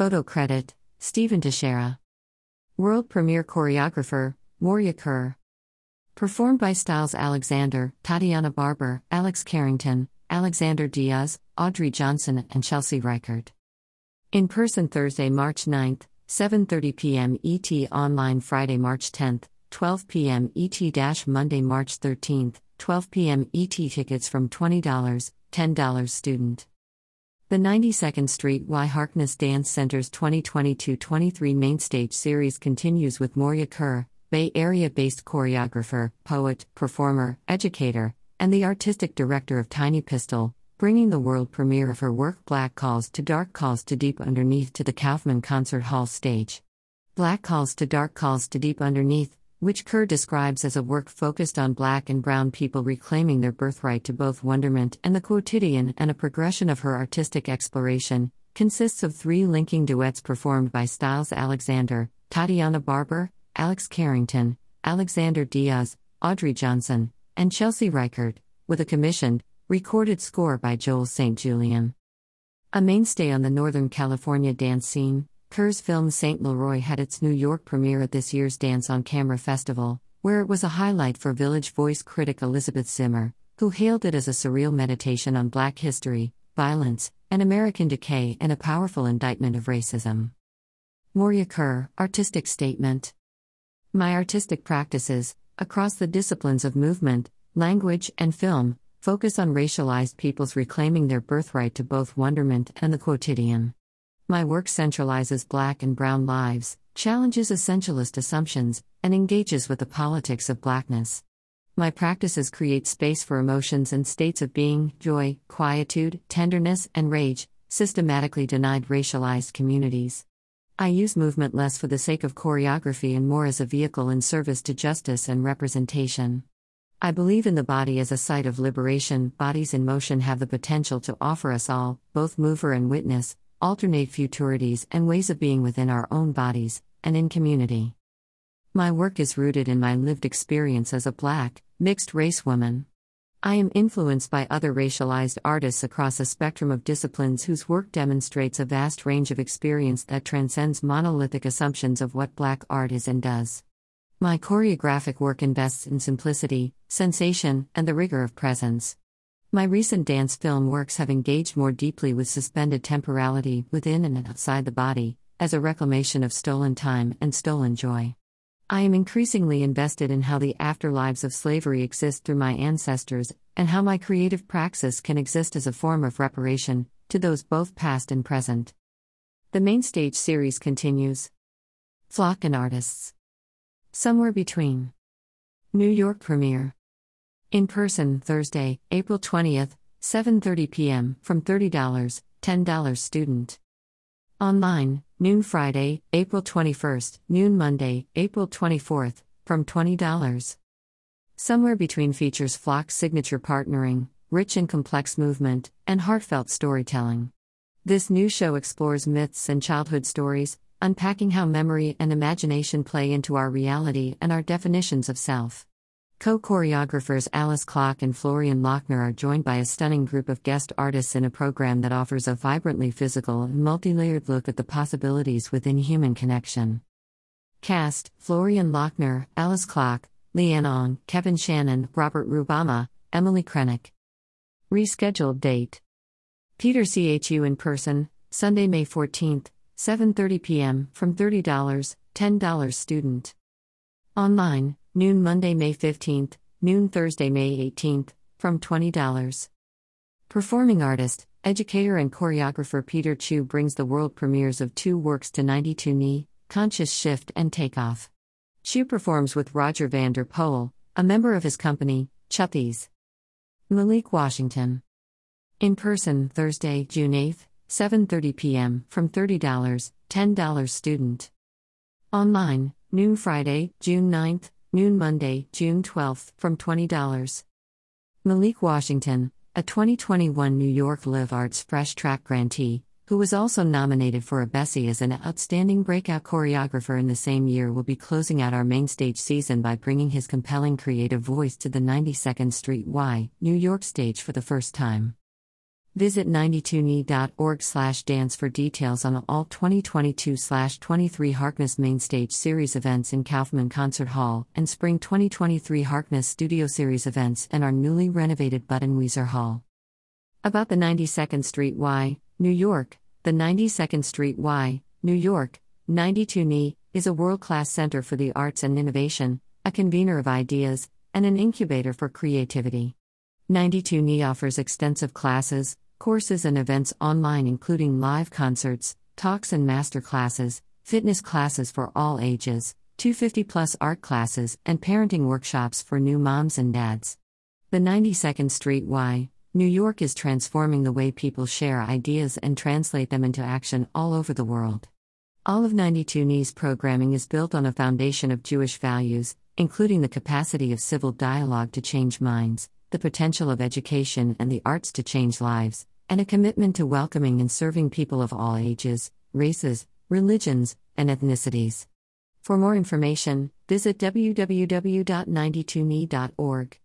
Photo credit Stephen Teixeira. World premiere choreographer Maurya Kerr. Performed by Styles Alexander, Tatiana Barber, Alex Carrington, Alexander Diaz, Audrey Johnson, and Chelsea Reichert. In person Thursday, March 9th, 7:30 p.m. ET online Friday, March 10th, 12 p.m. ET Monday, March 13th, 12 p.m. ET tickets from $20, $10 student. The 92nd Street Y Harkness Dance Center's 2022 23 Mainstage series continues with Maurya Kerr, Bay Area based choreographer, poet, performer, educator, and the artistic director of Tiny Pistol, bringing the world premiere of her work Black Calls to Dark Calls to Deep Underneath to the Kaufman Concert Hall stage. Black Calls to Dark Calls to Deep Underneath, which Kerr describes as a work focused on black and brown people reclaiming their birthright to both wonderment and the quotidian and a progression of her artistic exploration, consists of three linking duets performed by Styles Alexander, Tatiana Barber, Alex Carrington, Alexander Diaz, Audrey Johnson, and Chelsea Reichert, with a commissioned, recorded score by Joel St. Julian. A mainstay on the Northern California dance scene, Kerr's film St. Leroy had its New York premiere at this year's Dance on Camera Festival, where it was a highlight for Village Voice critic Elizabeth Zimmer, who hailed it as a surreal meditation on Black history, violence, and American decay and a powerful indictment of racism. Maurya Kerr, Artistic Statement my artistic practices, across the disciplines of movement, language, and film, focus on racialized peoples reclaiming their birthright to both wonderment and the quotidian. My work centralizes black and brown lives, challenges essentialist assumptions, and engages with the politics of blackness. My practices create space for emotions and states of being, joy, quietude, tenderness, and rage, systematically denied racialized communities. I use movement less for the sake of choreography and more as a vehicle in service to justice and representation. I believe in the body as a site of liberation. Bodies in motion have the potential to offer us all, both mover and witness, alternate futurities and ways of being within our own bodies, and in community. My work is rooted in my lived experience as a black, mixed race woman. I am influenced by other racialized artists across a spectrum of disciplines whose work demonstrates a vast range of experience that transcends monolithic assumptions of what black art is and does. My choreographic work invests in simplicity, sensation, and the rigor of presence. My recent dance film works have engaged more deeply with suspended temporality within and outside the body, as a reclamation of stolen time and stolen joy. I am increasingly invested in how the afterlives of slavery exist through my ancestors, and how my creative praxis can exist as a form of reparation, to those both past and present. The main stage series continues. Flock and Artists. Somewhere between. New York premiere. In person Thursday, April 20th, 7:30 p.m. from $30, $10 student. Online, noon Friday, April 21st, noon Monday, April 24th, from $20. Somewhere between features Flock's signature partnering, rich and complex movement, and heartfelt storytelling. This new show explores myths and childhood stories, unpacking how memory and imagination play into our reality and our definitions of self. Co choreographers Alice Klock and Florian Lochner are joined by a stunning group of guest artists in a program that offers a vibrantly physical and multi layered look at the possibilities within human connection. Cast Florian Lochner, Alice Klock, Leanne Ong, Kevin Shannon, Robert Rubama, Emily Krenick. Rescheduled date Peter CHU in person, Sunday, May 14th, 7:30 p.m. from $30, $10 student. Online noon Monday, May 15th, noon Thursday, May 18th, from $20. Performing artist, educator, and choreographer Peter Chu brings the world premieres of two works to 92NY, Conscious Shift and Takeoff. Chu performs with Roger Vander Poel, a member of his company, Chuppies. Malik Washington. In person Thursday, June 8th, 7:30 p.m. from $30, $10 student. Online, noon Friday, June 9th, noon Monday, June 12th, from $20. Malik Washington, a 2021 New York Live Arts Fresh Track grantee, who was also nominated for a Bessie as an outstanding breakout choreographer in the same year, will be closing out our main stage season by bringing his compelling creative voice to the 92nd Street Y, New York stage for the first time. Visit 92ny.org dance for details on all 2022 23 Harkness Mainstage Series events in Kaufman Concert Hall and Spring 2023 Harkness Studio Series events and our newly renovated Buttenwieser Hall. About the 92nd Street Y, New York, the 92nd Street Y, New York, 92NY, is a world class center for the arts and innovation, a convener of ideas, and an incubator for creativity. 92NY offers extensive classes, courses, and events online, including live concerts, talks, and master classes, fitness classes for all ages, 250 plus art classes, and parenting workshops for new moms and dads. The 92nd Street Y, New York is transforming the way people share ideas and translate them into action all over the world. All of 92NY's programming is built on a foundation of Jewish values, including the capacity of civil dialogue to change minds, the potential of education and the arts to change lives, and a commitment to welcoming and serving people of all ages, races, religions, and ethnicities. For more information, visit www.92ny.org.